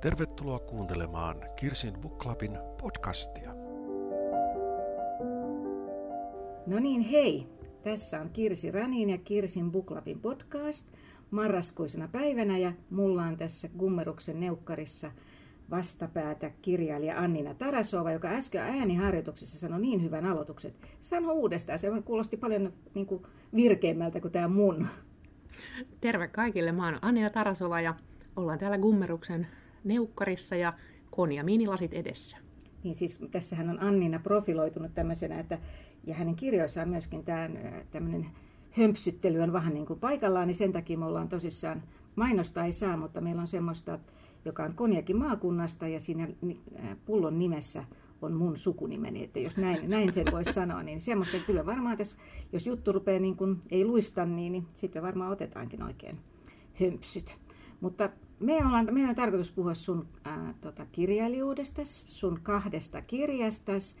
Tervetuloa kuuntelemaan Kirsin Book Clubin podcastia. No niin, hei! Tässä on Kirsi Ranin ja Kirsin Book Clubin podcast marraskuisena päivänä ja mulla on tässä Gummeruksen neukkarissa vastapäätä kirjailija Annina Tarasova, joka äsken ääniharjoituksessa sanoi niin hyvän aloituksen. Sano uudestaan, se kuulosti paljon niin kuin virkeämmältä kuin tämä mun. Terve kaikille, mä oon Annina Tarasova ja ollaan täällä Gummeruksen neukkarissa ja konia minilasit edessä. Niin siis tässähän on Annina profiloitunut tämmöisenä, että, ja hänen kirjoissaan myöskin tämä tämmöinen hömpsyttely on vähän niin kuin paikallaan, niin sen takia me ollaan tosissaan, mainosta ei saa, mutta meillä on semmoista, joka on Konjakin maakunnasta ja siinä pullon nimessä on mun sukunimeni, että jos näin, näin sen voisi sanoa, niin semmoista kyllä varmaan tässä, jos juttu rupeaa niin kuin, ei luista, niin, niin sitten varmaan otetaankin oikein hömpsyt. Mutta me ollaan, meidän on tarkoitus puhua sun ää, tota, kirjailijuudesta, sun kahdesta kirjastas,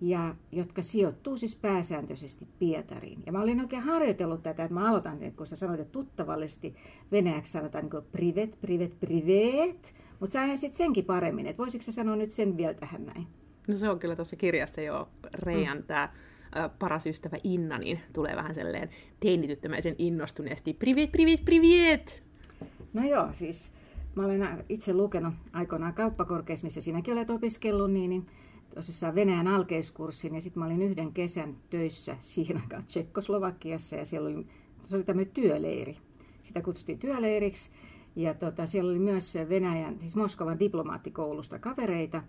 ja, jotka sijoittuu siis pääsääntöisesti Pietariin. Ja mä olin oikein harjoitellut tätä, että mä aloitan, että kun sä sanoit, että tuttavallisesti venäjäksi sanotaan niin privet, privet, privet, mutta sä sitten senkin paremmin, että voisitko sä sanoa nyt sen vielä tähän näin? No se on kyllä tuossa kirjassa jo Reijan mm. tämä paras ystävä Inna, niin tulee vähän sellainen teinityttämäisen innostuneesti. Privet, privet, privet! No joo, siis mä olen itse lukenut aikoinaan kauppakorkeassa, missä sinäkin olet opiskellut, niin, niin tosissaan Venäjän alkeiskurssin ja sitten mä olin yhden kesän töissä aikaan Tsekkoslovakiassa ja siellä oli, se oli tämmöinen työleiri. Sitä kutsuttiin työleiriksi ja tota, siellä oli myös Venäjän, siis Moskovan diplomaattikoulusta kavereita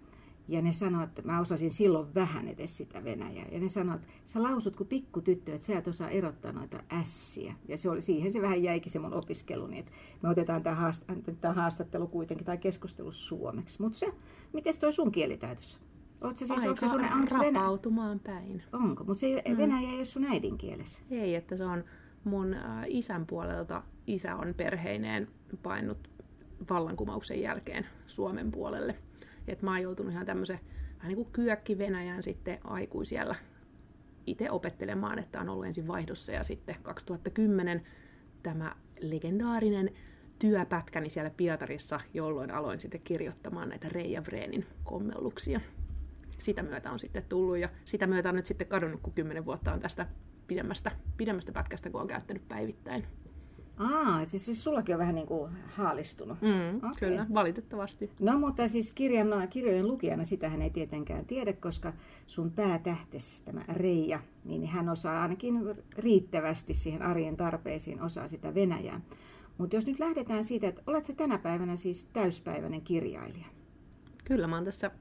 ja ne sanoivat, että mä osasin silloin vähän edes sitä Venäjää. Ja ne sanoivat, että sä lausut kuin pikkutyttö, että sä et osaa erottaa noita ässiä. Ja se oli, siihen se vähän jäikin se mun opiskelu, niin että me otetaan tämä, haast, tämä haastattelu kuitenkin tai keskustelu suomeksi. Mutta se, miten toi sun kielitaitossa? Oot se siis, Aika se sun, rapautumaan Venä... päin. Onko? Mutta se mm. Venäjä ei ole sun äidinkielessä. Ei, että se on mun äh, isän puolelta. Isä on perheineen painut vallankumouksen jälkeen Suomen puolelle. Et mä oon joutunut ihan tämmöisen vähän niin kuin kyökki Venäjän sitten aikuisiellä itse opettelemaan, että on ollut ensin vaihdossa ja sitten 2010 tämä legendaarinen työpätkäni siellä Pietarissa, jolloin aloin sitten kirjoittamaan näitä Reija Vreenin kommelluksia. Sitä myötä on sitten tullut ja sitä myötä on nyt sitten kadonnut, kun kymmenen vuotta on tästä pidemmästä, pidemmästä pätkästä, kun on käyttänyt päivittäin. Aa, siis, siis sullakin on vähän niin kuin haalistunut. Mm, okay. Kyllä, valitettavasti. No mutta siis kirjan, kirjojen lukijana sitähän ei tietenkään tiedä, koska sun päätähtes, tämä Reija, niin hän osaa ainakin riittävästi siihen arjen tarpeisiin, osaa sitä Venäjää. Mutta jos nyt lähdetään siitä, että oletko tänä päivänä siis täyspäiväinen kirjailija? Kyllä, mä oon tässä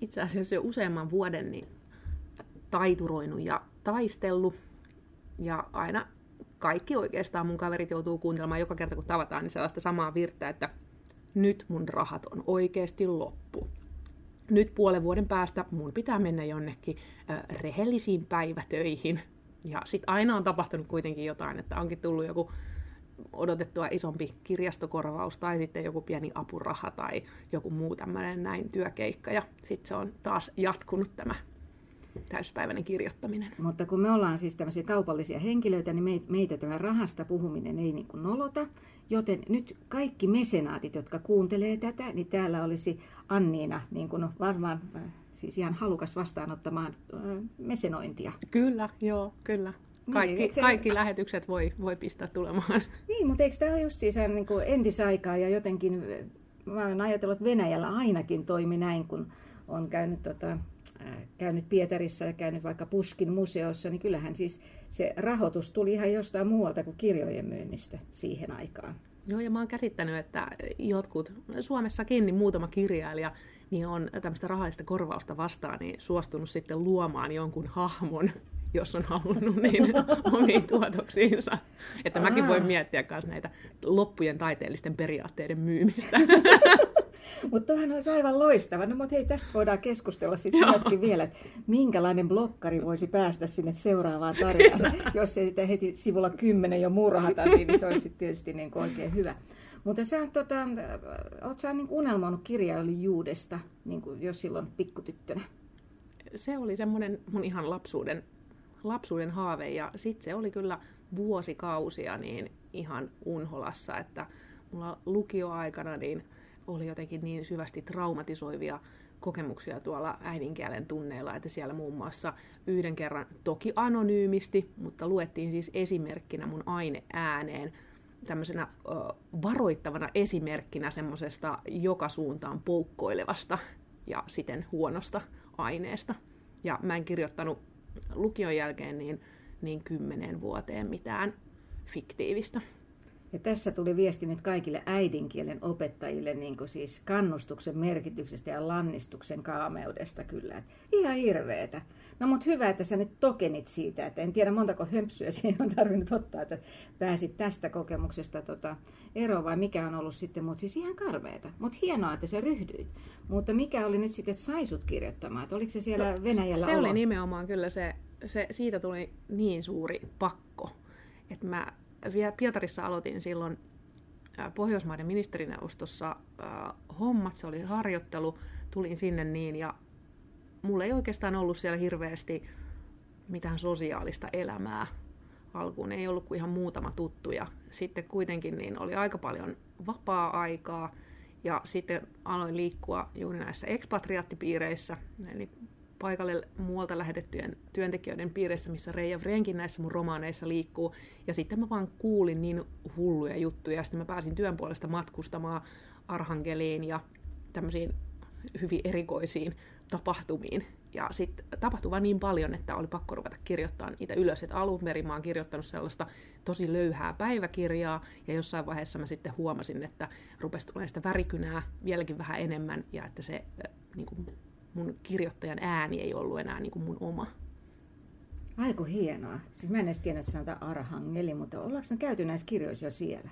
itse asiassa jo useamman vuoden niin taituroinut ja taistellut. Ja aina kaikki oikeastaan mun kaverit joutuu kuuntelemaan joka kerta kun tavataan, niin sellaista samaa virttä, että nyt mun rahat on oikeasti loppu. Nyt puolen vuoden päästä mun pitää mennä jonnekin äh, rehellisiin päivätöihin. Ja sitten aina on tapahtunut kuitenkin jotain, että onkin tullut joku odotettua isompi kirjastokorvaus tai sitten joku pieni apuraha tai joku muu tämmöinen näin työkeikka. Ja sitten se on taas jatkunut tämä täyspäiväinen kirjoittaminen. Mutta kun me ollaan siis tämmöisiä kaupallisia henkilöitä, niin meitä tämä rahasta puhuminen ei niin kuin nolota. Joten nyt kaikki mesenaatit, jotka kuuntelee tätä, niin täällä olisi Anniina niin kuin varmaan siis ihan halukas vastaanottamaan mesenointia. Kyllä, joo, kyllä. Kaikki, niin, se... kaikki lähetykset voi, voi pistää tulemaan. Niin, mutta eikö tämä ole just siis niin kuin entisaikaa ja jotenkin, mä olen ajatellut, että Venäjällä ainakin toimi näin, kun on käynyt, tota, käynyt Pietarissa ja käynyt vaikka Puskin museossa, niin kyllähän siis se rahoitus tuli ihan jostain muualta kuin kirjojen myynnistä siihen aikaan. Joo, ja mä oon käsittänyt, että jotkut, Suomessakin niin muutama kirjailija, niin on tämmöistä rahallista korvausta vastaan niin suostunut sitten luomaan jonkun hahmon, jos on halunnut niin omiin tuotoksiinsa. Että Aa. mäkin voin miettiä myös näitä loppujen taiteellisten periaatteiden myymistä. mutta toihan olisi aivan loistava. No mutta hei, tästä voidaan keskustella sitten myöskin vielä, että minkälainen blokkari voisi päästä sinne seuraavaan tarinaan. Jos ei sitä heti sivulla 10 jo murhata, niin se olisi tietysti niin oikein hyvä. Mutta sä, tota, oot sä niin unelmoinut kirjailijuudesta, niin kuin jo silloin pikkutyttönä? Se oli semmoinen mun ihan lapsuuden, lapsuuden haave ja sitten se oli kyllä vuosikausia niin ihan unholassa, että mulla lukioaikana niin oli jotenkin niin syvästi traumatisoivia kokemuksia tuolla äidinkielen tunneilla, että siellä muun muassa yhden kerran, toki anonyymisti, mutta luettiin siis esimerkkinä mun aine ääneen, tämmöisenä ö, varoittavana esimerkkinä semmoisesta joka suuntaan poukkoilevasta ja siten huonosta aineesta. Ja mä en kirjoittanut lukion jälkeen niin, niin kymmenen vuoteen mitään fiktiivistä. Ja tässä tuli viesti nyt kaikille äidinkielen opettajille niin kuin siis kannustuksen merkityksestä ja lannistuksen kaameudesta kyllä. Et ihan hirveetä. No mutta hyvä, että sä nyt tokenit siitä, että en tiedä montako hömpsyä siihen on tarvinnut ottaa, että pääsit tästä kokemuksesta tota, eroon vai mikä on ollut sitten, mutta siis ihan karmeeta. Mutta hienoa, että sä ryhdyit. Mutta mikä oli nyt sitten, että saisut kirjoittamaan, että oliko se siellä no, Venäjällä Se olo? oli nimenomaan kyllä se, se, siitä tuli niin suuri pakko, että mä Pietarissa aloitin silloin Pohjoismaiden ministerineuvostossa hommat, se oli harjoittelu, tulin sinne niin ja mulla ei oikeastaan ollut siellä hirveästi mitään sosiaalista elämää alkuun. Ei ollut kuin ihan muutama tuttu ja sitten kuitenkin niin oli aika paljon vapaa-aikaa ja sitten aloin liikkua juuri näissä ekspatriaattipiireissä, eli paikalle muualta lähetettyjen työntekijöiden piirissä, missä Reija Vrenkin näissä mun romaaneissa liikkuu. Ja sitten mä vaan kuulin niin hulluja juttuja, ja sitten mä pääsin työn puolesta matkustamaan Arhangeliin ja tämmöisiin hyvin erikoisiin tapahtumiin. Ja sitten tapahtui vaan niin paljon, että oli pakko ruveta kirjoittamaan niitä ylös. Että alun perin mä oon kirjoittanut sellaista tosi löyhää päiväkirjaa, ja jossain vaiheessa mä sitten huomasin, että rupesi tulemaan sitä värikynää vieläkin vähän enemmän, ja että se niin kuin, mun kirjoittajan ääni ei ollut enää niin kuin mun oma. Aiku hienoa. Siis mä en edes tiennyt, että sanotaan Arhangeli, mutta ollaanko me käyty näissä kirjoissa jo siellä?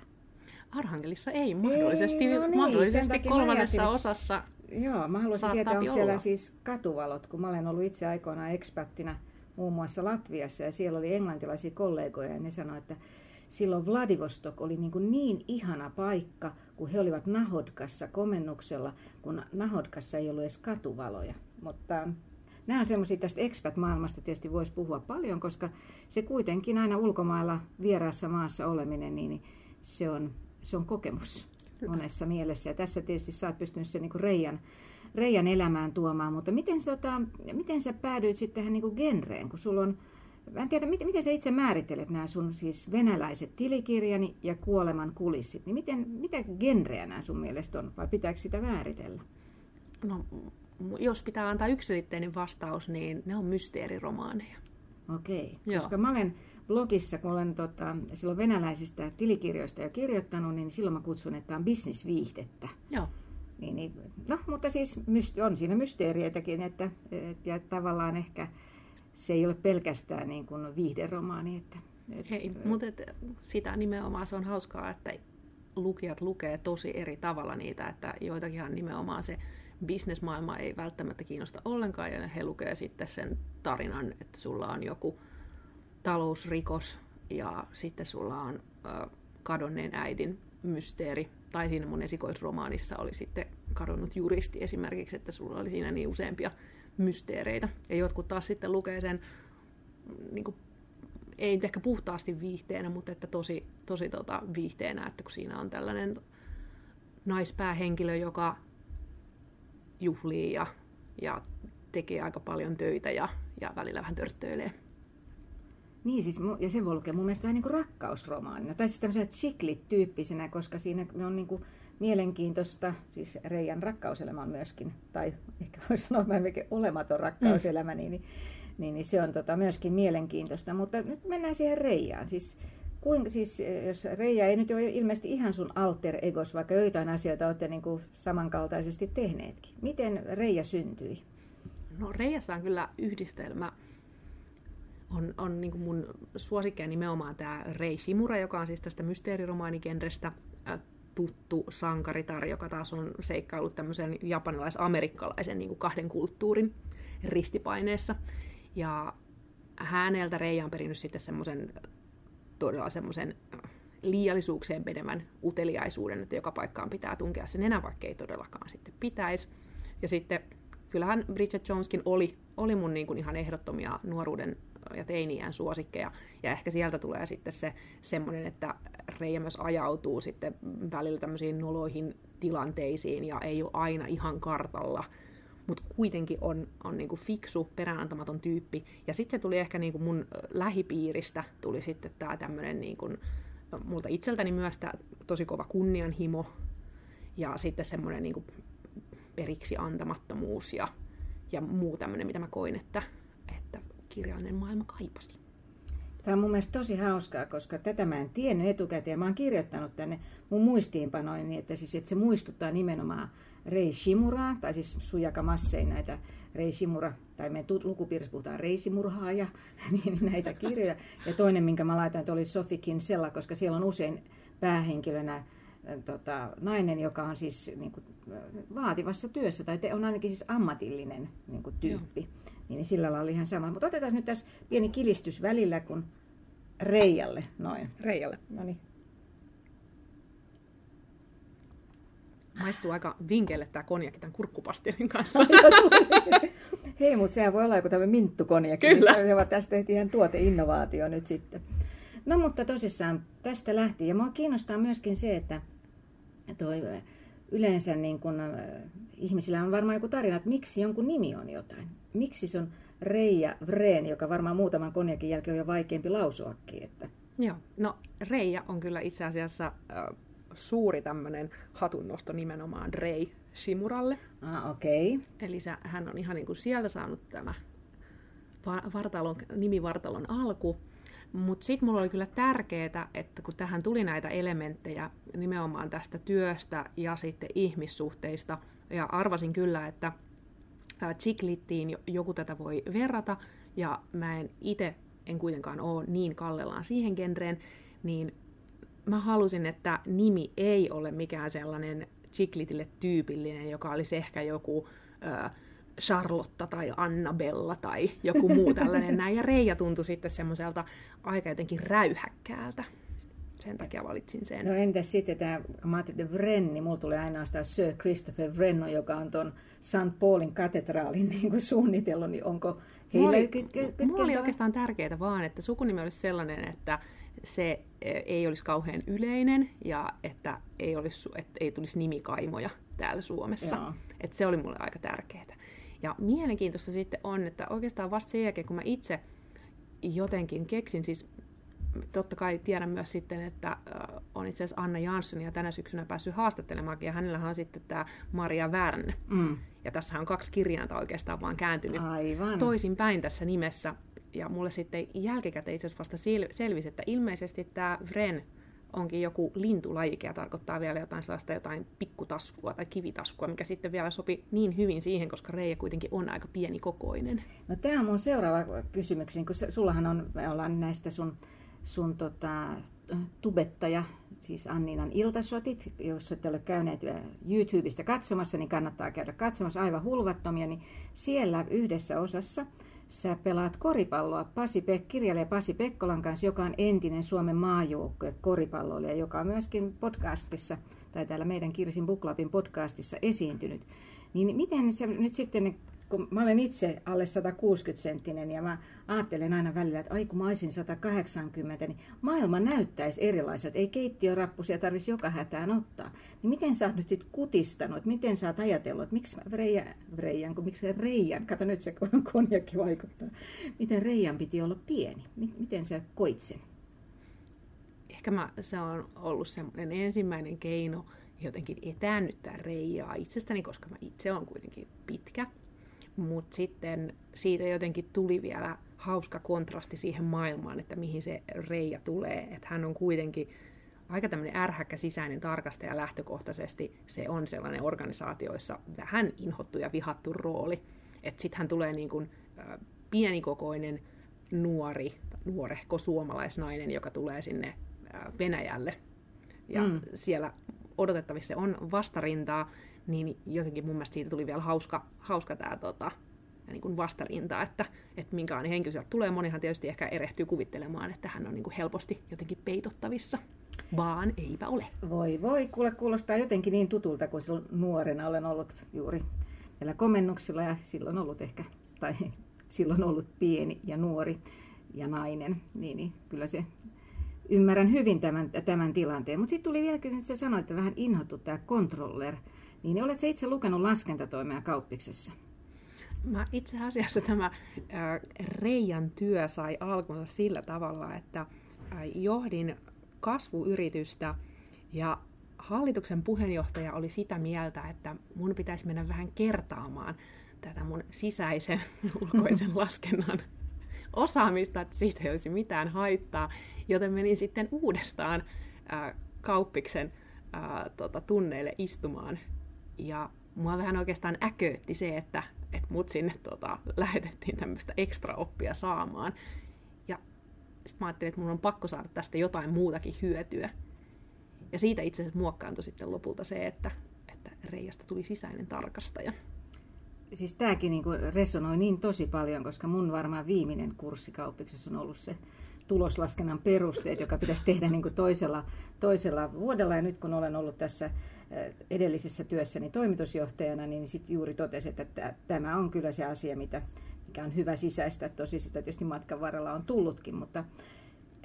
Arhangelissa ei, mahdollisesti, ei, no niin, mahdollisesti kolmannessa osassa Joo, mä haluaisin tietää, onko siellä siis katuvalot, kun mä olen ollut itse aikoinaan ekspättinä muun muassa Latviassa ja siellä oli englantilaisia kollegoja ja ne sanoivat, että silloin Vladivostok oli niin, kuin niin ihana paikka, kun he olivat Nahodkassa komennuksella, kun Nahodkassa ei ollut edes katuvaloja. Mutta nämä on semmoisia tästä expat-maailmasta tietysti voisi puhua paljon, koska se kuitenkin aina ulkomailla vieraassa maassa oleminen, niin se on, se on kokemus monessa mielessä. Ja tässä tietysti sä oot pystynyt sen niin Reijan, Reijan elämään tuomaan, mutta miten, tota, miten sä päädyit sitten tähän niin genreen, kun sulla on Mä en tiedä, miten, miten sä itse määrittelet nämä sun siis venäläiset tilikirjani ja kuoleman kulissit. Niin miten, mitä genreä nämä sun mielestä on, vai pitääkö sitä määritellä? No, jos pitää antaa yksilitteinen vastaus, niin ne on mysteeriromaaneja. Okei, okay. koska mä olen blogissa, kun olen tota, silloin venäläisistä tilikirjoista jo kirjoittanut, niin silloin mä kutsun, että on bisnisviihdettä. Joo. Niin, niin, no, mutta siis on siinä mysteeriäitäkin, että, et, ja tavallaan ehkä se ei ole pelkästään niin kuin viihderomaani. Että, et, Hei, mutta et, sitä nimenomaan se on hauskaa, että lukijat lukee tosi eri tavalla niitä, että joitakinhan nimenomaan se bisnesmaailma ei välttämättä kiinnosta ollenkaan, ja he lukee sitten sen tarinan, että sulla on joku talousrikos, ja sitten sulla on ö, kadonneen äidin mysteeri, tai siinä mun esikoisromaanissa oli sitten kadonnut juristi esimerkiksi, että sulla oli siinä niin useampia mysteereitä. Ja jotkut taas sitten lukee sen niin kuin, ei ehkä puhtaasti viihteenä, mutta että tosi, tosi tota, viihteenä, että kun siinä on tällainen naispäähenkilö, joka juhlii ja, ja tekee aika paljon töitä ja, ja välillä vähän törttöilee. Niin, siis, ja se voi lukea mun mielestä vähän niin kuin rakkausromaanina, tai siis tämmöisenä chiclit-tyyppisenä, koska siinä ne on niin kuin mielenkiintoista, siis Reijan rakkauselämä on myöskin, tai ehkä voisi sanoa vähän olematon rakkauselämä, mm. niin, niin, niin se on tota myöskin mielenkiintoista. Mutta nyt mennään siihen Reijaan. Siis, kuinka, siis, jos Reija ei nyt ole ilmeisesti ihan sun alter egos, vaikka joitain asioita olette niin kuin samankaltaisesti tehneetkin. Miten Reija syntyi? No Reijassa on kyllä yhdistelmä on, on niin kuin mun suosikkeja nimenomaan tämä Rei Shimura, joka on siis tästä mysteeriromaanigenrestä tuttu sankaritar, joka taas on seikkailut tämmöisen japanilais-amerikkalaisen niin kuin kahden kulttuurin ristipaineessa. Ja häneltä Reija on perinnyt sitten semmoisen todella semmoisen liiallisuukseen menevän uteliaisuuden, että joka paikkaan pitää tunkea sen enää, vaikka ei todellakaan sitten pitäisi. Ja sitten kyllähän Bridget Joneskin oli, oli mun niin kuin ihan ehdottomia nuoruuden ja teiniään suosikkeja. Ja ehkä sieltä tulee sitten se semmoinen, että Reija myös ajautuu sitten välillä tämmöisiin noloihin tilanteisiin ja ei ole aina ihan kartalla mutta kuitenkin on, on niinku fiksu, peräänantamaton tyyppi. Ja sitten se tuli ehkä niinku mun lähipiiristä, tuli sitten tämä tämmöinen niinku, multa itseltäni myös tää tosi kova kunnianhimo ja sitten semmoinen niinku periksi antamattomuus ja, ja muu tämmöinen, mitä mä koin, että, kirjallinen maailma kaipasi. Tämä on mun mielestä tosi hauskaa, koska tätä mä en tiennyt etukäteen. Mä oon kirjoittanut tänne mun muistiinpanoin, niin että, siis, että se muistuttaa nimenomaan Rei Shimuraa, tai siis Sujaka Massein näitä Rei Shimura, tai meidän lukupiirissä puhutaan reisimurhaaja, niin näitä kirjoja. Ja toinen, minkä mä laitan, oli Sophie Kinsella, koska siellä on usein päähenkilönä äh, tota, nainen, joka on siis niin kuin, äh, vaativassa työssä, tai on ainakin siis ammatillinen niin kuin, tyyppi. Niin, niin sillä lailla oli ihan sama. Mutta otetaan nyt tässä pieni kilistys välillä, kun Reijalle, noin. Reijalle. No niin. Maistuu aika vinkelle tämä konjakki tämän kurkkupastelin kanssa. Hei, mutta sehän voi olla joku tämmöinen minttukonjakki. Kyllä. Se, tästä tehtiin ihan tuoteinnovaatio nyt sitten. No mutta tosissaan tästä lähti. Ja mua kiinnostaa myöskin se, että toi, yleensä niin kun, äh, ihmisillä on varmaan joku tarina, että miksi jonkun nimi on jotain. Miksi se on Reija Vreen, joka varmaan muutaman konjakin jälkeen on jo vaikeampi lausuakin. Että... Joo, no Reija on kyllä itse asiassa äh, suuri tämmöinen hatunnosto nimenomaan Rei Shimuralle. Ah, okei. Okay. Eli sä, hän on ihan niin kuin sieltä saanut tämä vartalon, nimivartalon alku. Mutta sitten mulla oli kyllä tärkeää, että kun tähän tuli näitä elementtejä nimenomaan tästä työstä ja sitten ihmissuhteista, ja arvasin kyllä, että Chiklittiin joku tätä voi verrata, ja mä en itse en kuitenkaan ole niin kallellaan siihen genreen, niin mä halusin, että nimi ei ole mikään sellainen Chiklitille tyypillinen, joka olisi ehkä joku Charlotta tai Annabella tai joku muu tällainen näin. Ja Reija tuntui sitten semmoiselta aika jotenkin räyhäkkäältä. Sen takia valitsin sen. No entäs sitten tämä, mä ajattelin, että Vrenni, niin mulla tulee ainoastaan Sir Christopher Vrenno, joka on tuon St. Paulin katedraalin niin kuin suunnitellut, niin onko heillä mulla oli, mulla oli oikeastaan tärkeää vaan, että sukunimi olisi sellainen, että se e, ei olisi kauhean yleinen ja että ei, olisi, että ei tulisi nimikaimoja täällä Suomessa. Että se oli mulle aika tärkeää. Ja mielenkiintoista sitten on, että oikeastaan vasta sen jälkeen, kun mä itse jotenkin keksin, siis totta kai tiedän myös sitten, että on itse asiassa Anna Janssonia tänä syksynä päässyt haastattelemaankin, ja hänellä on sitten tämä Maria Värn. Mm. Ja tässä on kaksi kirjainta oikeastaan vaan kääntynyt Aivan. toisinpäin tässä nimessä. Ja mulle sitten jälkikäteen itse asiassa vasta selvisi, että ilmeisesti tämä Vren onkin joku lintulajike ja tarkoittaa vielä jotain sellaista jotain pikkutaskua tai kivitaskua, mikä sitten vielä sopi niin hyvin siihen, koska Reija kuitenkin on aika pieni kokoinen. No tämä on mun seuraava kysymys, kun sullahan on, me ollaan näistä sun, sun tota, tubettaja, siis Anninan iltasotit, jos ette ole käyneet YouTubesta katsomassa, niin kannattaa käydä katsomassa aivan hulvattomia, niin siellä yhdessä osassa – sä pelaat koripalloa Pasi Pek, kirjailija Pasi Pekkolan kanssa, joka on entinen Suomen maajoukkue koripalloilija, joka on myöskin podcastissa, tai täällä meidän Kirsin Buklapin podcastissa esiintynyt. Niin miten se nyt sitten kun mä olen itse alle 160 senttinen ja mä ajattelen aina välillä, että ai kun mä olisin 180, niin maailma näyttäisi erilaiselta. Ei keittiörappusia tarvitsisi joka hätään ottaa. Niin miten sä oot nyt sitten kutistanut, miten sä oot ajatellut, että miksi Reijan, Reijan kun miksi Reijan, kato nyt se konjakki vaikuttaa, miten Reijan piti olla pieni, miten sä koit sen? Ehkä mä, se on ollut semmoinen ensimmäinen keino jotenkin etäännyttää Reijaa itsestäni, koska mä itse olen kuitenkin pitkä mutta sitten siitä jotenkin tuli vielä hauska kontrasti siihen maailmaan, että mihin se Reija tulee. Että hän on kuitenkin aika tämmöinen ärhäkkä sisäinen tarkastaja lähtökohtaisesti. Se on sellainen organisaatioissa vähän inhottu ja vihattu rooli. Että sitten hän tulee niin kuin, pienikokoinen nuori, nuorehko suomalaisnainen, joka tulee sinne Venäjälle. Ja mm. siellä odotettavissa on vastarintaa, niin jotenkin mun mielestä siitä tuli vielä hauska, hauska tämä tota, niin vastarinta, että, että minkälainen henkilö sieltä tulee. Monihan tietysti ehkä erehtyy kuvittelemaan, että hän on niin kuin helposti jotenkin peitottavissa, vaan eipä ole. Voi voi, kuule kuulostaa jotenkin niin tutulta, kun silloin nuorena olen ollut juuri vielä komennuksilla ja silloin ollut ehkä, tai silloin ollut pieni ja nuori. ja nainen, niin, niin kyllä se ymmärrän hyvin tämän, tämän tilanteen. Mutta sitten tuli vielä, kun sä sanoit, että vähän inhottu tämä controller, niin olet itse lukenut laskentatoimea kauppiksessa? Mä itse asiassa tämä Reijan työ sai alkunsa sillä tavalla, että johdin kasvuyritystä ja hallituksen puheenjohtaja oli sitä mieltä, että mun pitäisi mennä vähän kertaamaan tätä mun sisäisen ulkoisen laskennan osaamista, että siitä ei olisi mitään haittaa, joten menin sitten uudestaan kauppiksen tota, tunneille istumaan. Ja mua vähän oikeastaan äköytti se, että, että mut sinne tota, lähetettiin tämmöistä ekstra oppia saamaan. Ja sitten mä ajattelin, että mun on pakko saada tästä jotain muutakin hyötyä. Ja siitä itse asiassa muokkaantui sitten lopulta se, että, että Reijasta tuli sisäinen tarkastaja. Siis tämäkin niin resonoi niin tosi paljon, koska mun varmaan viimeinen kurssi kauppiksessa on ollut se tuloslaskennan perusteet, joka pitäisi tehdä niin kuin toisella, toisella vuodella. Ja nyt kun olen ollut tässä edellisessä työssäni toimitusjohtajana, niin sitten juuri totesin, että tämä on kyllä se asia, mitä, mikä on hyvä sisäistä. Tosi sitä tietysti matkan varrella on tullutkin, mutta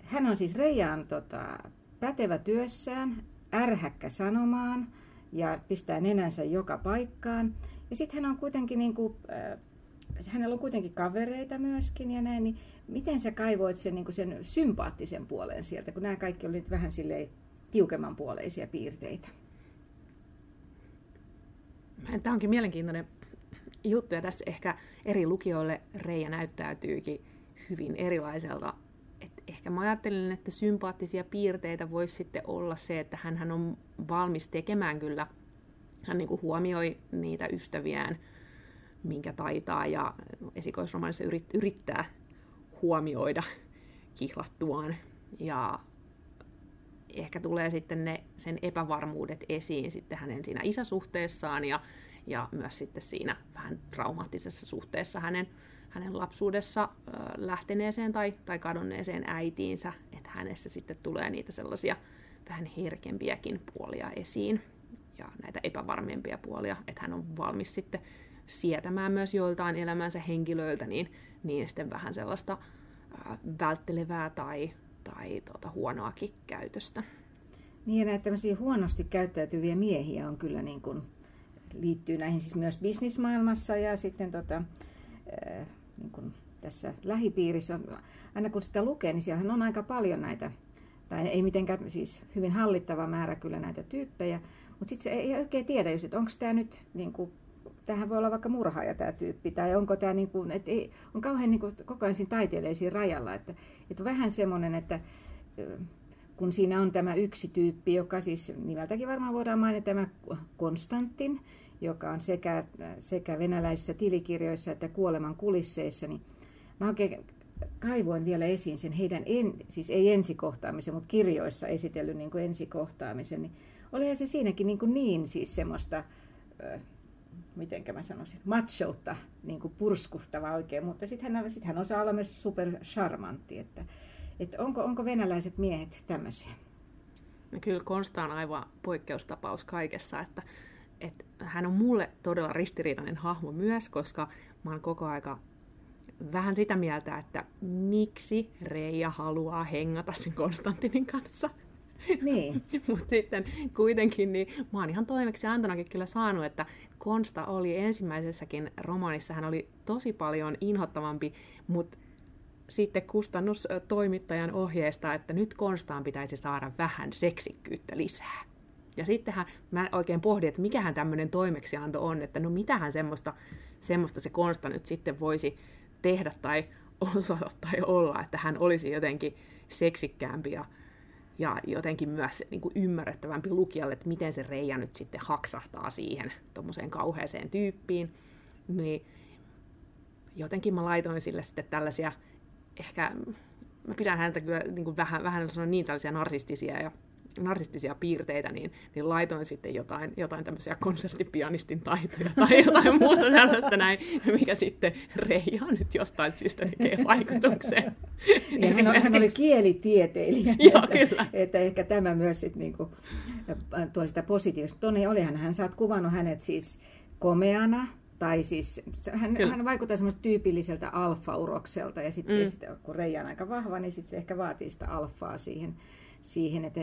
hän on siis Reijaan tota, pätevä työssään, ärhäkkä sanomaan ja pistää nenänsä joka paikkaan. Ja sitten hän on kuitenkin, niin kuin, äh, hänellä on kuitenkin kavereita myöskin ja näin, niin miten sä kaivoit sen, niin kuin sen sympaattisen puolen sieltä, kun nämä kaikki olivat vähän silleen tiukemman puoleisia piirteitä? Tämä onkin mielenkiintoinen juttu ja tässä ehkä eri lukijoille Reija näyttäytyykin hyvin erilaiselta ehkä mä ajattelin, että sympaattisia piirteitä voisi sitten olla se, että hän on valmis tekemään kyllä, hän niin kuin huomioi niitä ystäviään, minkä taitaa, ja esikoisromanissa yrittää huomioida kihlattuaan. Ja ehkä tulee sitten ne, sen epävarmuudet esiin sitten hänen siinä isäsuhteessaan ja, ja myös sitten siinä vähän traumaattisessa suhteessa hänen hänen lapsuudessa lähteneeseen tai, tai kadonneeseen äitiinsä, että hänessä sitten tulee niitä sellaisia vähän herkempiäkin puolia esiin ja näitä epävarmempia puolia, että hän on valmis sitten sietämään myös joiltain elämänsä henkilöiltä, niin, niin sitten vähän sellaista ää, välttelevää tai, tai tota, huonoakin käytöstä. Niin ja näitä tämmöisiä huonosti käyttäytyviä miehiä on kyllä niin kuin, liittyy näihin siis myös bisnismaailmassa ja sitten tota, niin kuin tässä lähipiirissä. Aina kun sitä lukee, niin siellähän on aika paljon näitä, tai ei mitenkään siis hyvin hallittava määrä kyllä näitä tyyppejä, mutta sitten se ei oikein tiedä just, että onko tämä nyt, niin kuin, tämähän voi olla vaikka murhaaja tämä tyyppi, tai onko tämä, niin kuin, että ei, on kauhean niin kuin, koko ajan siinä taiteilijaisiin rajalla, että, että vähän semmoinen, että kun siinä on tämä yksi tyyppi, joka siis nimeltäkin varmaan voidaan mainita tämä Konstantin, joka on sekä, sekä venäläisissä tilikirjoissa että kuoleman kulisseissa, niin mä oikein kaivoin vielä esiin sen heidän, en, siis ei ensikohtaamisen, mutta kirjoissa esitellyn niin kuin ensikohtaamisen, niin olihan se siinäkin niin, kuin niin siis semmoista, miten mä sanoisin, machoutta niin kuin purskuhtava oikein, mutta sitten hän, sit hän osaa olla myös super charmantti, että, että onko, onko venäläiset miehet tämmöisiä? No kyllä Konsta on aivan poikkeustapaus kaikessa, että että hän on mulle todella ristiriitainen hahmo myös, koska mä oon koko aika vähän sitä mieltä, että miksi Reija haluaa hengata sen Konstantinin kanssa. Niin. Mutta sitten kuitenkin, niin mä oon ihan toimeksi antonakin kyllä saanut, että Konsta oli ensimmäisessäkin romaanissa, hän oli tosi paljon inhottavampi, mutta sitten kustannustoimittajan ohjeesta, että nyt Konstaan pitäisi saada vähän seksikkyyttä lisää. Ja sittenhän mä oikein pohdin, että mikähän tämmöinen toimeksianto on, että no mitähän semmoista, semmoista se Konsta nyt sitten voisi tehdä tai osata tai olla, että hän olisi jotenkin seksikkäämpi ja, ja jotenkin myös niin kuin ymmärrettävämpi lukijalle, että miten se Reija nyt sitten haksahtaa siihen tuommoiseen kauheeseen tyyppiin. Niin jotenkin mä laitoin sille sitten tällaisia, ehkä mä pidän häntä kyllä niin kuin vähän, vähän niin tällaisia narsistisia ja narsistisia piirteitä, niin, niin laitoin sitten jotain, jotain tämmöisiä konserttipianistin taitoja tai jotain muuta tällaista näin, mikä sitten Reija nyt jostain syystä tekee vaikutuksen. Ja hän, hän oli kielitieteilijä, Joo, että, kyllä. että ehkä tämä myös sitten niinku, tuo sitä positiivista. Toni, olihan hän, sä oot kuvannut hänet siis komeana, Tai siis hän, hän vaikuttaa semmoista tyypilliseltä alfa-urokselta ja sitten mm. kun Reija on aika vahva, niin sitten se ehkä vaatii sitä alfaa siihen, siihen että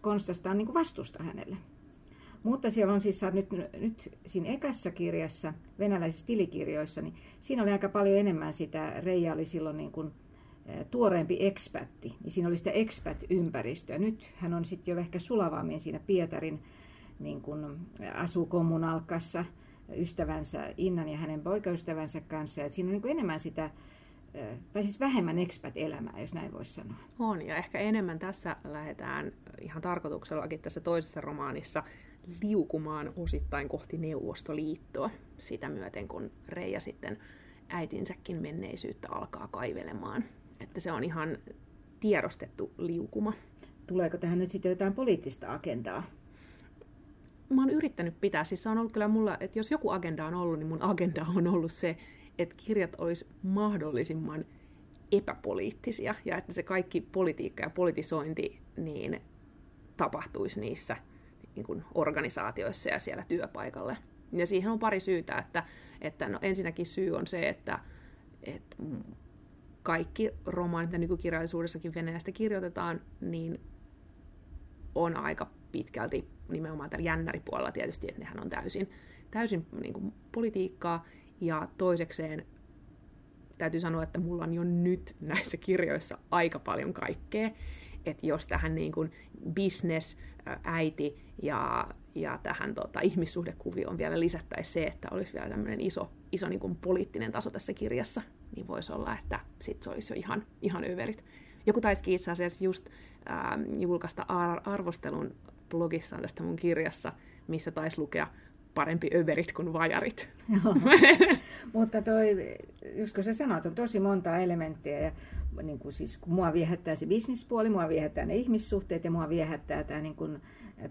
Konstasta on niin vastusta hänelle. Mutta siellä on siis nyt, nyt siinä ekässä kirjassa, venäläisissä tilikirjoissa, niin siinä oli aika paljon enemmän sitä, Reija oli silloin niin kuin, tuoreempi ekspatti, niin siinä oli sitä expat-ympäristöä. Nyt hän on sitten jo ehkä sulavammin siinä Pietarin niin kuin asukommunalkassa ystävänsä Innan ja hänen poikaystävänsä kanssa. Et siinä on niin enemmän sitä, tai siis vähemmän expat-elämää, jos näin voisi sanoa. On, ja ehkä enemmän tässä lähdetään ihan tarkoituksellakin tässä toisessa romaanissa liukumaan osittain kohti Neuvostoliittoa sitä myöten, kun Reija sitten äitinsäkin menneisyyttä alkaa kaivelemaan. Että se on ihan tiedostettu liukuma. Tuleeko tähän nyt sitten jotain poliittista agendaa? Mä oon yrittänyt pitää, siis se on ollut kyllä mulla, että jos joku agenda on ollut, niin mun agenda on ollut se, että kirjat olisi mahdollisimman epäpoliittisia ja että se kaikki politiikka ja politisointi niin tapahtuisi niissä niin kuin organisaatioissa ja siellä työpaikalle. Ja siihen on pari syytä, että, että no ensinnäkin syy on se, että, että kaikki romaanit, mitä nykykirjallisuudessakin Venäjästä kirjoitetaan, niin on aika pitkälti nimenomaan tällä jännäripuolella tietysti, että nehän on täysin, täysin niin kuin politiikkaa. Ja toisekseen täytyy sanoa, että mulla on jo nyt näissä kirjoissa aika paljon kaikkea. Että jos tähän niin kuin business, äiti ja, ja tähän tota, ihmissuhdekuvioon vielä lisättäisiin se, että olisi vielä tämmöinen iso, iso niin kuin poliittinen taso tässä kirjassa, niin voisi olla, että sitten se olisi jo ihan, ihan överit. Joku taisikin itse asiassa just äh, julkaista ar- arvostelun blogissaan tästä mun kirjassa, missä taisi lukea parempi överit kuin vajarit. Mutta toi, just kun sä sanoit, on tosi monta elementtiä. Ja niin kuin siis, kun mua viehättää se bisnispuoli, mua viehättää ne ihmissuhteet ja mua viehättää tämä niin kuin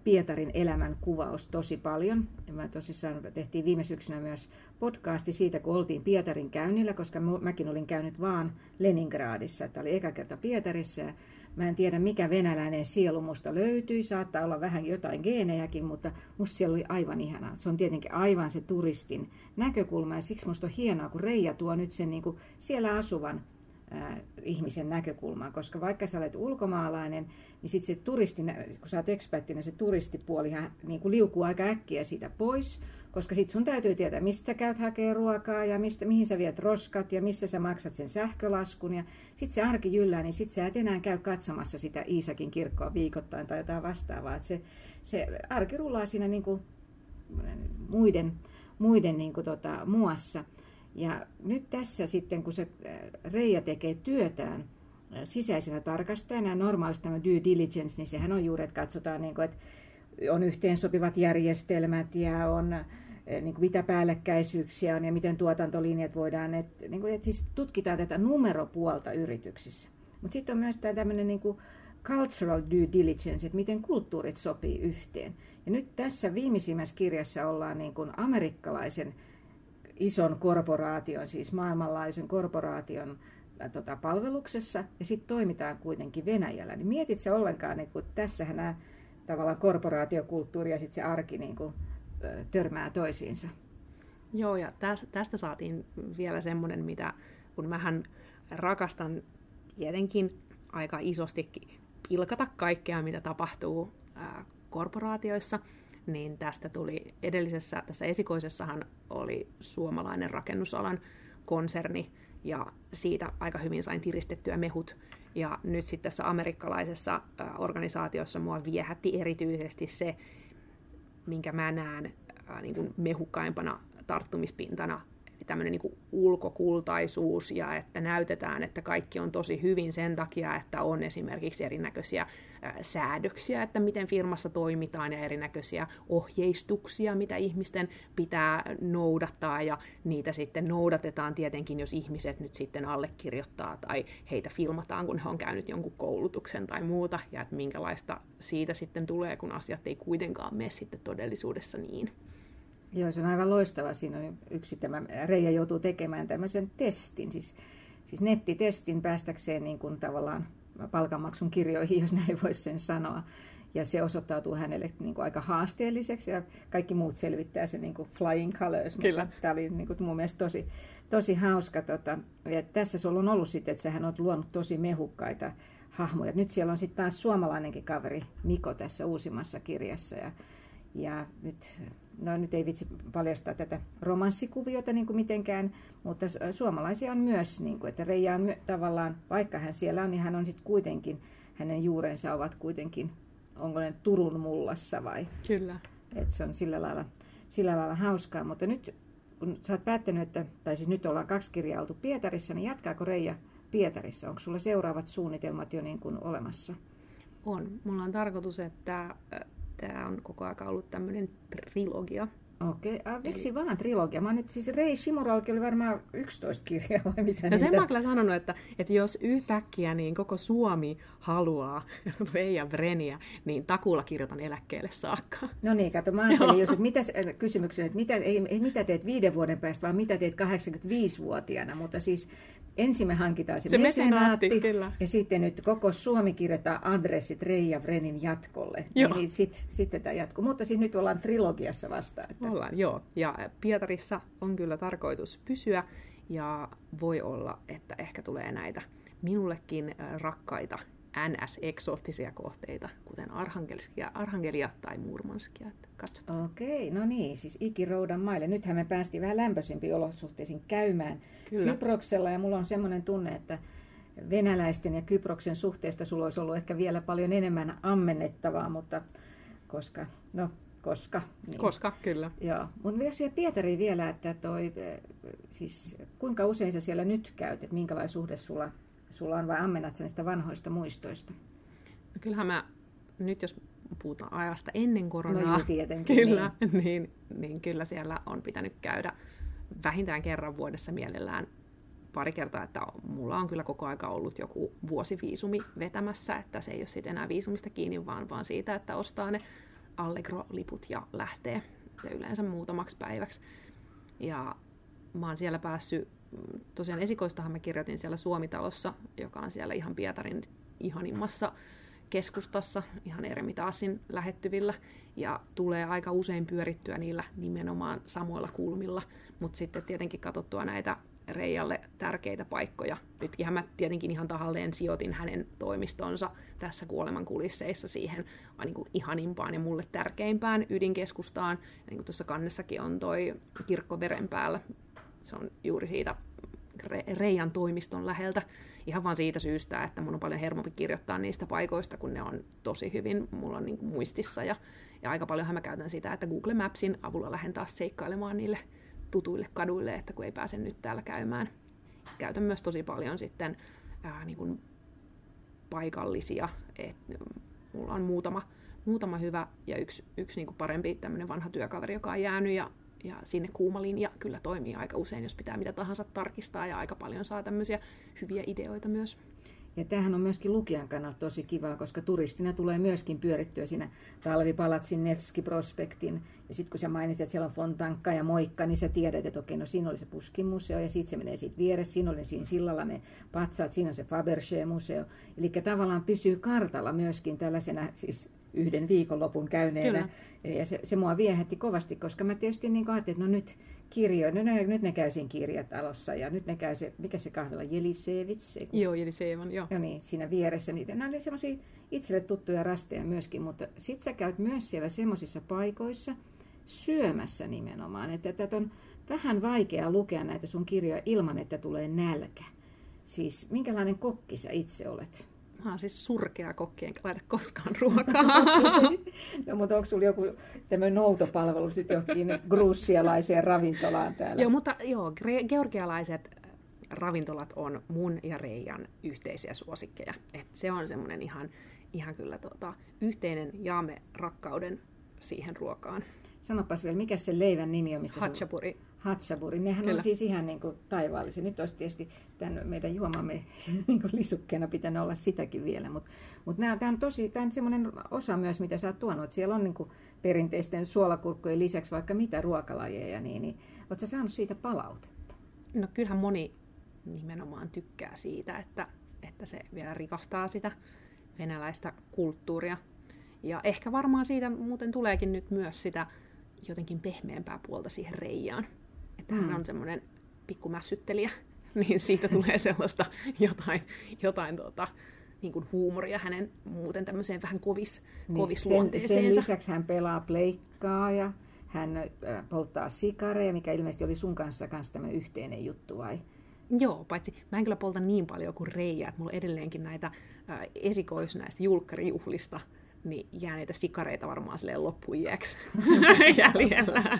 Pietarin elämän kuvaus tosi paljon. Ja mä tosissaan tehtiin viime syksynä myös podcasti siitä, kun oltiin Pietarin käynnillä, koska mäkin olin käynyt vaan Leningradissa. Tämä oli eka kerta Pietarissa Mä en tiedä, mikä venäläinen sielu musta löytyi. Saattaa olla vähän jotain geenejäkin, mutta musta siellä oli aivan ihanaa. Se on tietenkin aivan se turistin näkökulma ja siksi musta on hienoa, kun Reija tuo nyt sen niin kuin siellä asuvan ihmisen näkökulmaa, koska vaikka sä olet ulkomaalainen, niin sitten se turisti, kun sä oot eksperttinä, se turistipuolihan niin liukuu aika äkkiä siitä pois, koska sitten sun täytyy tietää, mistä sä käyt hakee ruokaa ja mistä, mihin sä viet roskat ja missä sä maksat sen sähkölaskun. Ja sitten se arki jyllää, niin sitten sä et enää käy katsomassa sitä Iisakin kirkkoa viikoittain tai jotain vastaavaa. Et se, se arki rullaa siinä niin kuin muiden, muiden niin kuin tota, muassa. Ja nyt tässä sitten, kun se äh, Reija tekee työtään äh, sisäisenä tarkastajana ja normaalisti tämä due diligence, niin sehän on juuri, että katsotaan, niin kuin, että on yhteensopivat järjestelmät ja on niin kuin mitä päällekkäisyyksiä on ja miten tuotantolinjat voidaan, että, niin kuin, että siis tutkitaan tätä numeropuolta yrityksissä. Mutta sitten on myös tämä tämmöinen niin kuin cultural due diligence, että miten kulttuurit sopii yhteen. Ja nyt tässä viimeisimmässä kirjassa ollaan niin kuin amerikkalaisen ison korporaation, siis maailmanlaajuisen korporaation tota, palveluksessa, ja sitten toimitaan kuitenkin Venäjällä. Niin mietit se ollenkaan, niin kun tässähän nämä tavallaan korporaatiokulttuuri ja sitten se arki niin kuin, törmää toisiinsa. Joo, ja tästä saatiin vielä semmoinen, mitä kun mähän rakastan tietenkin aika isostikin pilkata kaikkea, mitä tapahtuu korporaatioissa, niin tästä tuli edellisessä, tässä esikoisessahan oli suomalainen rakennusalan konserni, ja siitä aika hyvin sain tiristettyä mehut ja nyt sitten tässä amerikkalaisessa organisaatiossa mua viehätti erityisesti se, minkä mä näen niin kuin mehukkaimpana tarttumispintana. Tämmöinen niin ulkokultaisuus ja että näytetään, että kaikki on tosi hyvin sen takia, että on esimerkiksi erinäköisiä säädöksiä, että miten firmassa toimitaan ja erinäköisiä ohjeistuksia, mitä ihmisten pitää noudattaa ja niitä sitten noudatetaan tietenkin, jos ihmiset nyt sitten allekirjoittaa tai heitä filmataan, kun he on käynyt jonkun koulutuksen tai muuta ja että minkälaista siitä sitten tulee, kun asiat ei kuitenkaan mene sitten todellisuudessa niin. Joo, se on aivan loistava. Siinä on yksi tämä, Reija joutuu tekemään tämmöisen testin, siis, siis nettitestin päästäkseen niin kuin tavallaan palkanmaksun kirjoihin, jos näin voisi sen sanoa. ja se osoittautuu hänelle niin kuin aika haasteelliseksi ja kaikki muut selvittää se niin kuin flying colors, Kyllä. mutta tämä oli niin kuin mun mielestä tosi, tosi hauska. Tota, ja tässä sulla on ollut sitten, että sähän olet luonut tosi mehukkaita hahmoja. Nyt siellä on sitten taas suomalainenkin kaveri Miko tässä uusimmassa kirjassa ja, ja nyt, no nyt ei vitsi paljastaa tätä romanssikuviota niin kuin mitenkään, mutta suomalaisia on myös, niin kuin, että Reija on tavallaan, vaikka hän siellä on, niin hän on sitten kuitenkin, hänen juurensa ovat kuitenkin onko ne Turun mullassa vai? Kyllä. Että se on sillä lailla, sillä lailla hauskaa. Mutta nyt kun sä oot päättänyt, että, tai siis nyt ollaan kaksi kirjaa oltu Pietarissa, niin jatkaako Reija Pietarissa? Onko sulla seuraavat suunnitelmat jo niin kuin olemassa? On. Mulla on tarkoitus, että tämä on koko ajan ollut tämmöinen trilogia. Okei, okay. ah, miksi Eli... vaan trilogia? Mä nyt siis Rei Simuralki oli varmaan 11 kirjaa vai mitä No sen mä kyllä sanonut, että, että jos yhtäkkiä niin koko Suomi haluaa Reija Breniä, niin takuulla kirjoitan eläkkeelle saakka. No niin, kato, mä ajattelin just, että mitä, kysymyksen, että mitä, ei, ei, mitä teet viiden vuoden päästä, vaan mitä teet 85-vuotiaana, mutta siis ensin me hankitaan se, se mesenaatti, kyllä. ja sitten nyt koko Suomi kirjoittaa adressit Reija Vrenin jatkolle. Joo. Niin sitten sit tämä jatkuu. Mutta siis nyt ollaan trilogiassa vasta. Että... Ollaan, joo. Ja Pietarissa on kyllä tarkoitus pysyä, ja voi olla, että ehkä tulee näitä minullekin rakkaita NS-eksoottisia kohteita, kuten Arhangelia, Arhangelia tai Murmanskia. Että katsotaan. Okei, no niin, siis ikiroudan maille. Nythän me päästiin vähän lämpöisimpiin olosuhteisiin käymään Kyllä. Kyproksella, ja mulla on semmoinen tunne, että venäläisten ja Kyproksen suhteesta sulla olisi ollut ehkä vielä paljon enemmän ammennettavaa, mutta koska, no koska. Niin. Koska, kyllä. Joo. Mutta jos siellä Pietariin vielä, että toi, siis kuinka usein sä siellä nyt käyt, että minkälainen suhde sulla sulla on vai ammennat sä niistä vanhoista muistoista? No kyllähän mä nyt jos puhutaan ajasta ennen koronaa, no tietenkin, kyllä, niin. Niin, niin kyllä siellä on pitänyt käydä vähintään kerran vuodessa mielellään pari kertaa, että mulla on kyllä koko aika ollut joku vuosiviisumi vetämässä, että se ei ole sitten enää viisumista kiinni, vaan, vaan siitä, että ostaa ne Allegro-liput ja lähtee ja yleensä muutamaksi päiväksi. Ja mä oon siellä päässyt tosiaan esikoistahan mä kirjoitin siellä Suomitalossa, joka on siellä ihan Pietarin ihanimmassa keskustassa, ihan Eremitaasin lähettyvillä, ja tulee aika usein pyörittyä niillä nimenomaan samoilla kulmilla, mutta sitten tietenkin katsottua näitä Reijalle tärkeitä paikkoja. Nytkin mä tietenkin ihan tahalleen sijoitin hänen toimistonsa tässä kuoleman kulisseissa siihen niin kuin ihanimpaan ja mulle tärkeimpään ydinkeskustaan. Ja niin kuin tuossa kannessakin on toi kirkko veren päällä, se on juuri siitä Reijan toimiston läheltä. Ihan vain siitä syystä, että mun on paljon hermompi kirjoittaa niistä paikoista, kun ne on tosi hyvin mulla on niin kuin muistissa. Ja, ja aika paljon mä käytän sitä, että Google Mapsin avulla lähden taas seikkailemaan niille tutuille kaduille, että kun ei pääse nyt täällä käymään. Käytän myös tosi paljon sitten ää, niin kuin paikallisia. Et, mulla on muutama, muutama hyvä ja yksi, yksi niin kuin parempi tämmöinen vanha työkaveri, joka on jäänyt ja ja sinne kuuma linja kyllä toimii aika usein, jos pitää mitä tahansa tarkistaa ja aika paljon saa tämmöisiä hyviä ideoita myös. Ja tämähän on myöskin lukijan kannalta tosi kivaa, koska turistina tulee myöskin pyörittyä siinä talvipalatsin Nevski-prospektin. Ja sitten kun sä mainitsit, että siellä on Fontankka ja Moikka, niin sä tiedät, että okei, no siinä oli se Puskin-museo ja sitten se menee siitä vieressä. Siinä oli siinä sillalla ne patsaat, siinä on se Fabergé-museo. Eli tavallaan pysyy kartalla myöskin tällaisena siis yhden viikonlopun käyneenä. Kyllä. Ja se, se mua viehätti kovasti, koska mä tietysti niin ajattelin, että no nyt kirjo, no ne, nyt ne käy siinä kirjatalossa ja nyt ne käy se, mikä se kahdella, Jelisevits? Kun... Joo, Jelisevan, joo. No niin, siinä vieressä niitä. Nämä oli semmoisia itselle tuttuja rasteja myöskin, mutta sit sä käyt myös siellä semmoisissa paikoissa syömässä nimenomaan, että tätä on vähän vaikea lukea näitä sun kirjoja ilman, että tulee nälkä. Siis minkälainen kokki sä itse olet? Mä oon siis surkea kokki, enkä laita koskaan ruokaa. no, mutta onko sulla joku tämmöinen noutopalvelu sitten johonkin gruussialaiseen ravintolaan täällä? Joo, mutta joo, georgialaiset äh, ravintolat on mun ja Reijan yhteisiä suosikkeja. Et se on semmoinen ihan, ihan kyllä tota, yhteinen jaamme rakkauden siihen ruokaan. Sanopas vielä, mikä se leivän nimi on? Mistä. Sun... Hatsaburi. Nehän Kyllä. on siis ihan niin kuin taivaallisia. Nyt olisi tietysti tämän meidän juomamme niin kuin lisukkeena pitänyt olla sitäkin vielä. Mutta mut tämä on tosi, tämä on semmoinen osa myös, mitä sä oot tuonut. Että siellä on niin kuin perinteisten suolakurkkujen lisäksi vaikka mitä ruokalajeja. Niin, niin oletko saanut siitä palautetta? No kyllähän moni nimenomaan tykkää siitä, että, että se vielä rikastaa sitä venäläistä kulttuuria. Ja ehkä varmaan siitä muuten tuleekin nyt myös sitä jotenkin pehmeämpää puolta siihen Reijaan. Että mm. hän on semmoinen pikkumässyttelijä, niin siitä tulee sellaista jotain, jotain tuota, niin kuin huumoria hänen muuten tämmöiseen vähän kovis, niin. Sen, sen lisäksi hän pelaa pleikkaa ja hän polttaa sikareja, mikä ilmeisesti oli sun kanssa kanssa tämä yhteinen juttu vai? Joo, paitsi mä en kyllä polta niin paljon kuin Reija, että mulla on edelleenkin näitä äh, esikois näistä julkkarijuhlista, niin jää niitä sikareita varmaan silleen loppuiäksi jäljellä.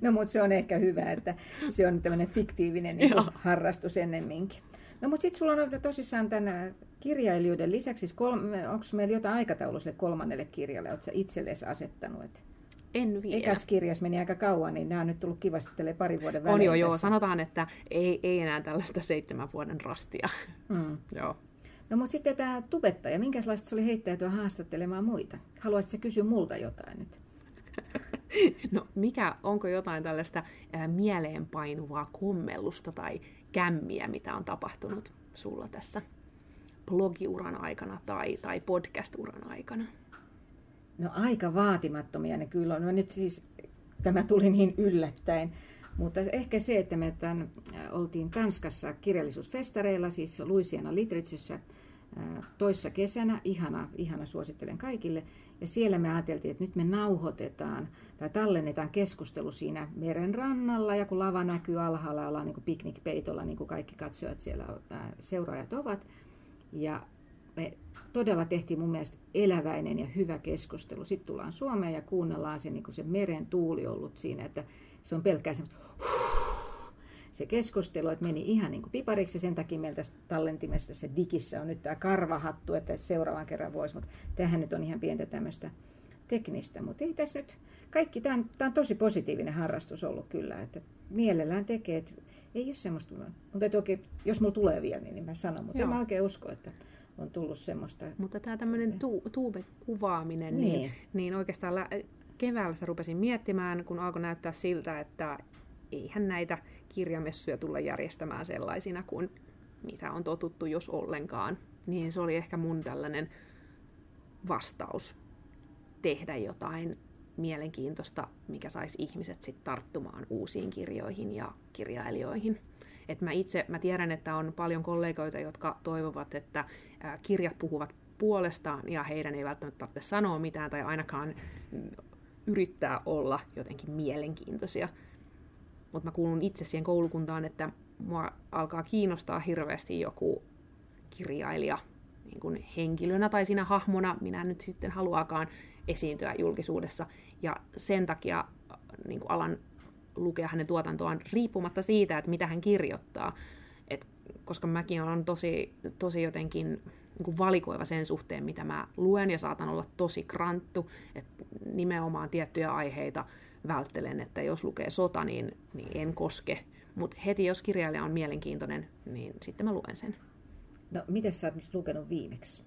No mutta se on ehkä hyvä, että se on tämmöinen fiktiivinen niin harrastus ennemminkin. No mutta sitten sulla on tosissaan tämän kirjailijoiden lisäksi, siis onko meillä jotain aikataulua sille kolmannelle kirjalle, oletko itsellesi asettanut? Että en vielä. Ekas kirjas meni aika kauan, niin nämä on nyt tullut kivasti parin vuoden välein. On jo, joo. Sanotaan, että ei, ei enää tällaista seitsemän vuoden rastia. Mm. joo. No mutta sitten tämä tubettaja, minkälaista se oli heittäytyä haastattelemaan muita? Haluaisitko kysyä multa jotain nyt? No mikä, onko jotain tällaista ää, mieleenpainuvaa kommellusta tai kämmiä, mitä on tapahtunut sulla tässä blogiuran aikana tai, tai podcast-uran aikana? No aika vaatimattomia ne kyllä on. No nyt siis tämä tuli niin yllättäen. Mutta ehkä se, että me tämän, oltiin Tanskassa kirjallisuusfestareilla, siis Louisiana Literatureissa toissa kesänä, ihana, ihana suosittelen kaikille. Ja siellä me ajateltiin, että nyt me nauhoitetaan tai tallennetaan keskustelu siinä meren rannalla ja kun lava näkyy alhaalla, ollaan niin piknikpeitolla, niin kuin kaikki katsojat siellä seuraajat ovat. Ja me todella tehtiin mun mielestä eläväinen ja hyvä keskustelu. Sitten tullaan Suomeen ja kuunnellaan se, niin kuin se meren tuuli ollut siinä, että se on pelkkää semmoista se keskustelu, että meni ihan niin kuin pipariksi sen takia meiltä tallentimesta se digissä on nyt tämä karvahattu, että seuraavan kerran voisi, mutta tähän nyt on ihan pientä tämmöistä teknistä, mutta ei tässä nyt, kaikki, tämä on, tämä on tosi positiivinen harrastus ollut kyllä, että mielellään tekee, että ei ole semmoista, mutta oikein, jos mulla tulee vielä, niin, niin mä sanon, mutta Joo. en mä oikein usko, että on tullut semmoista. Mutta tämä tämmöinen tu- tuube-kuvaaminen, niin. Niin, niin oikeastaan lä- keväällä sitä rupesin miettimään, kun alkoi näyttää siltä, että eihän näitä kirjamessuja tulla järjestämään sellaisina kuin mitä on totuttu, jos ollenkaan. Niin se oli ehkä mun tällainen vastaus tehdä jotain mielenkiintoista, mikä saisi ihmiset sitten tarttumaan uusiin kirjoihin ja kirjailijoihin. Et mä itse mä tiedän, että on paljon kollegoita, jotka toivovat, että kirjat puhuvat puolestaan ja heidän ei välttämättä tarvitse sanoa mitään tai ainakaan yrittää olla jotenkin mielenkiintoisia. Mutta mä kuulun itse siihen koulukuntaan, että mua alkaa kiinnostaa hirveästi joku kirjailija niin kuin henkilönä tai siinä hahmona, minä nyt sitten haluakaan esiintyä julkisuudessa. Ja sen takia niin kuin alan lukea hänen tuotantoaan riippumatta siitä, että mitä hän kirjoittaa. Et, koska mäkin olen tosi, tosi jotenkin niin valikoiva sen suhteen, mitä mä luen, ja saatan olla tosi kranttu, että nimenomaan tiettyjä aiheita välttelen, että jos lukee sota, niin, niin en koske. Mutta heti jos kirjailija on mielenkiintoinen, niin sitten mä luen sen. No, miten sä oot nyt lukenut viimeksi?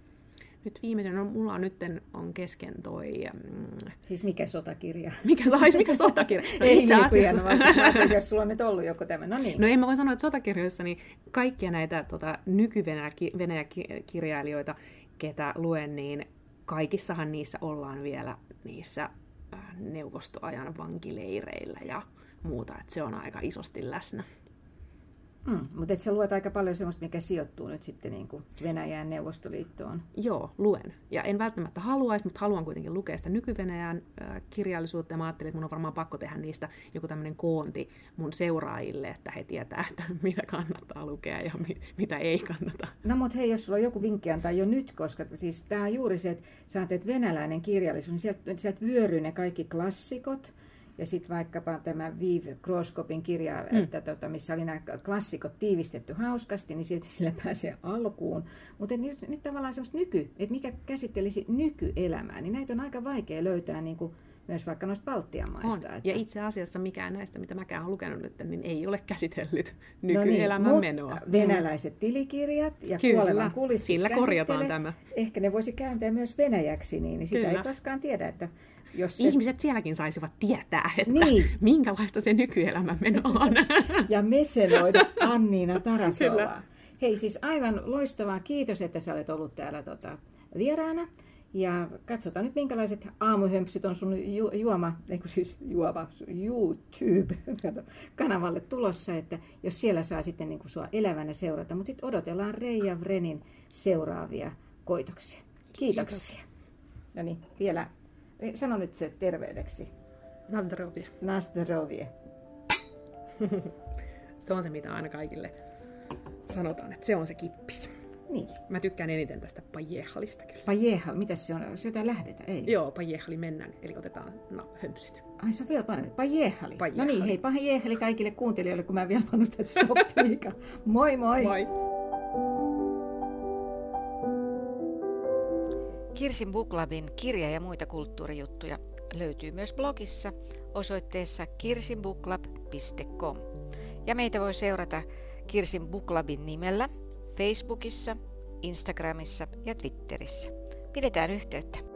Nyt viimeisen, no mulla on nyt on kesken toi... Mm, siis mikä sotakirja? Mikä, sais, mikä sotakirja? No, Ei itse niin asiassa... Hieno, jos sulla on nyt ollut joku tämmöinen, no niin. No en mä voi sanoa, että sotakirjoissa niin kaikkia näitä tota, nyky-Venäjä-kirjailijoita, ketä luen, niin kaikissahan niissä ollaan vielä niissä äh, neuvostoajan vankileireillä ja muuta, että se on aika isosti läsnä. Mm, mutta et sä luet aika paljon sellaista, mikä sijoittuu nyt sitten niin kuin Venäjän Neuvostoliittoon. Joo, luen. Ja en välttämättä haluaisi, mutta haluan kuitenkin lukea sitä nyky-Venäjän äh, kirjallisuutta. Ja mä ajattelin, että mun on varmaan pakko tehdä niistä joku tämmöinen koonti mun seuraajille, että he tietää, että mitä kannattaa lukea ja mi- mitä ei kannata. No mutta hei, jos sulla on joku vinkki antaa jo nyt, koska siis tämä on juuri se, että sä teet venäläinen kirjallisuus, niin sieltä, sieltä vyöryy ne kaikki klassikot, ja sitten vaikkapa tämä Vive Kroskopin kirja, mm. että tota, missä oli nämä klassikot tiivistetty hauskasti, niin silti sille pääsee alkuun. Mutta nyt, nyt tavallaan semmoista nyky, että mikä käsittelisi nykyelämää, niin näitä on aika vaikea löytää niin kuin myös vaikka noista Baltian maista. On. Että... Ja itse asiassa mikään näistä, mitä mäkään olen lukenut nyt, niin ei ole käsitellyt nykyelämän no niin, menoa. Venäläiset tilikirjat ja Kyllä, kuolevan kulissit sillä korjataan tämä. Ehkä ne voisi kääntää myös venäjäksi, niin, niin sitä Kyllä. ei koskaan tiedä, että jos se... Ihmiset sielläkin saisivat tietää, että niin. minkälaista se nykyelämä meno on. ja meseloida Anniina Tarasova. Hei siis aivan loistavaa. Kiitos, että sä olet ollut täällä tota, vieraana. Ja katsotaan nyt, minkälaiset aamuhömpsyt on sun ju- juoma, ei siis juova, YouTube-kanavalle tulossa, että jos siellä saa sitten niin kuin sua elävänä seurata. Mutta sitten odotellaan Reija Vrenin seuraavia koitoksia. Kiitoksia. Kiitos. No niin, vielä sano nyt se terveydeksi. Nazdrovje. Nazdrovje. se on se, mitä aina kaikille sanotaan, että se on se kippis. Niin. Mä tykkään eniten tästä pajehalista kyllä. Pajehal, mitä se on? Se jotain lähdetä, ei? Joo, pajehali mennään, eli otetaan no, hömpsyt. Ai se on vielä parempi. Pajehali. No niin, hei, pajehali kaikille kuuntelijoille, kun mä vielä pannustan, että stop Moi moi! Moi! Kirsin Booklabin kirja- ja muita kulttuurijuttuja löytyy myös blogissa osoitteessa kirsinbooklab.com. Ja meitä voi seurata Kirsin Booklabin nimellä Facebookissa, Instagramissa ja Twitterissä. Pidetään yhteyttä.